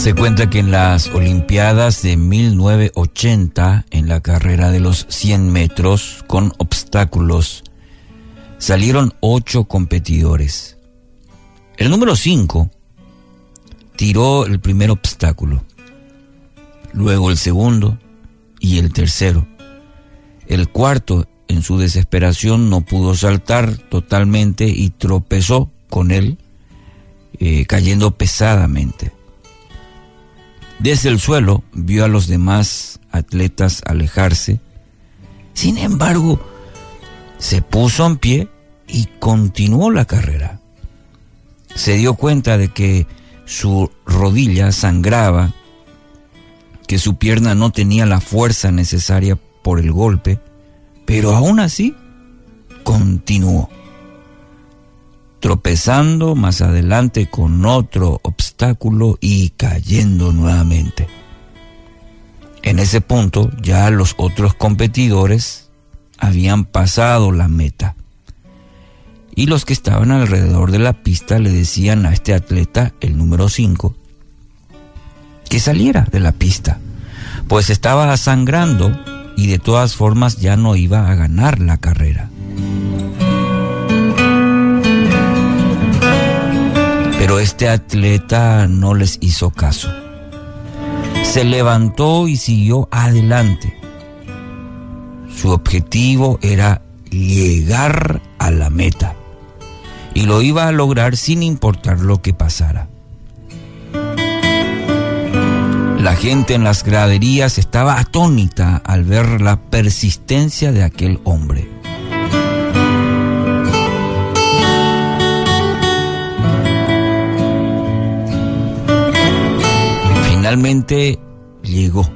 Se cuenta que en las Olimpiadas de 1980, en la carrera de los 100 metros con obstáculos, salieron ocho competidores. El número 5 tiró el primer obstáculo, luego el segundo y el tercero. El cuarto, en su desesperación, no pudo saltar totalmente y tropezó con él, eh, cayendo pesadamente. Desde el suelo vio a los demás atletas alejarse. Sin embargo, se puso en pie y continuó la carrera. Se dio cuenta de que su rodilla sangraba, que su pierna no tenía la fuerza necesaria por el golpe, pero aún así continuó tropezando más adelante con otro obstáculo y cayendo nuevamente. En ese punto ya los otros competidores habían pasado la meta. Y los que estaban alrededor de la pista le decían a este atleta, el número 5, que saliera de la pista, pues estaba sangrando y de todas formas ya no iba a ganar la carrera. Pero este atleta no les hizo caso. Se levantó y siguió adelante. Su objetivo era llegar a la meta. Y lo iba a lograr sin importar lo que pasara. La gente en las graderías estaba atónita al ver la persistencia de aquel hombre. Finalmente llegó.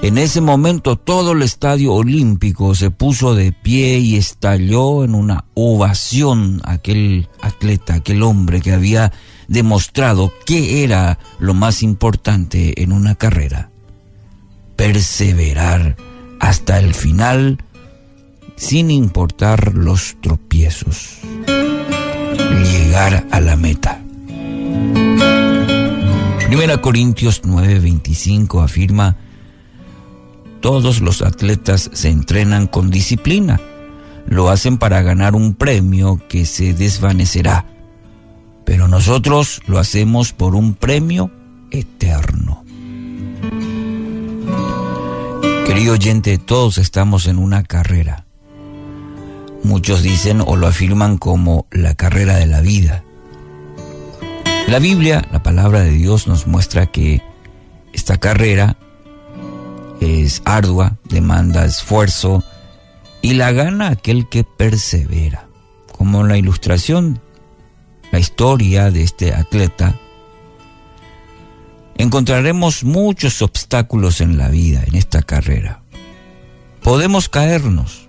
En ese momento todo el estadio olímpico se puso de pie y estalló en una ovación aquel atleta, aquel hombre que había demostrado qué era lo más importante en una carrera. Perseverar hasta el final sin importar los tropiezos. Llegar a la meta. Primera Corintios 9:25 afirma, todos los atletas se entrenan con disciplina, lo hacen para ganar un premio que se desvanecerá, pero nosotros lo hacemos por un premio eterno. Querido oyente, todos estamos en una carrera. Muchos dicen o lo afirman como la carrera de la vida. La Biblia, la palabra de Dios nos muestra que esta carrera es ardua, demanda esfuerzo y la gana aquel que persevera. Como la ilustración, la historia de este atleta, encontraremos muchos obstáculos en la vida, en esta carrera. Podemos caernos,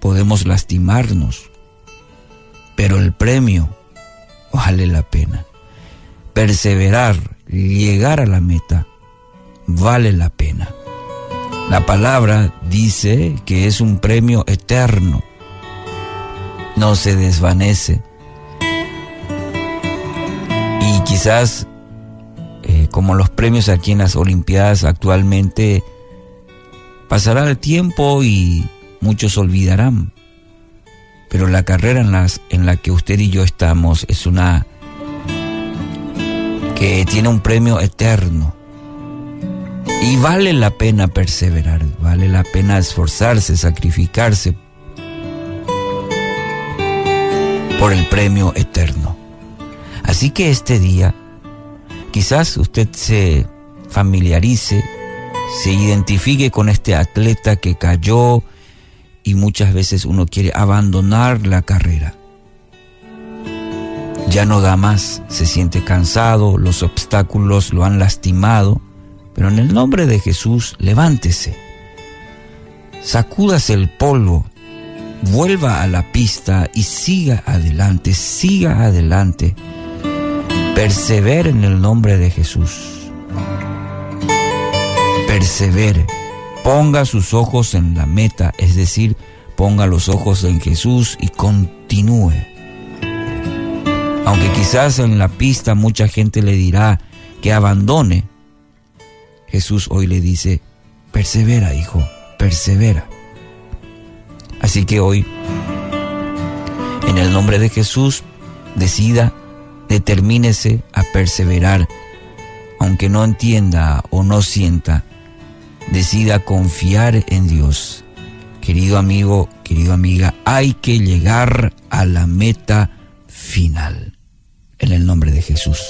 podemos lastimarnos, pero el premio vale la pena. Perseverar, llegar a la meta, vale la pena. La palabra dice que es un premio eterno. No se desvanece. Y quizás, eh, como los premios aquí en las Olimpiadas actualmente, pasará el tiempo y muchos olvidarán pero la carrera en, en la que usted y yo estamos es una que tiene un premio eterno. Y vale la pena perseverar, vale la pena esforzarse, sacrificarse por el premio eterno. Así que este día, quizás usted se familiarice, se identifique con este atleta que cayó, y muchas veces uno quiere abandonar la carrera. Ya no da más, se siente cansado, los obstáculos lo han lastimado, pero en el nombre de Jesús, levántese, sacúdase el polvo, vuelva a la pista y siga adelante, siga adelante, persevere en el nombre de Jesús, persevere ponga sus ojos en la meta, es decir, ponga los ojos en Jesús y continúe. Aunque quizás en la pista mucha gente le dirá que abandone, Jesús hoy le dice, persevera, hijo, persevera. Así que hoy, en el nombre de Jesús, decida, determínese a perseverar, aunque no entienda o no sienta, decida confiar en Dios. Querido amigo, querida amiga, hay que llegar a la meta final. En el nombre de Jesús.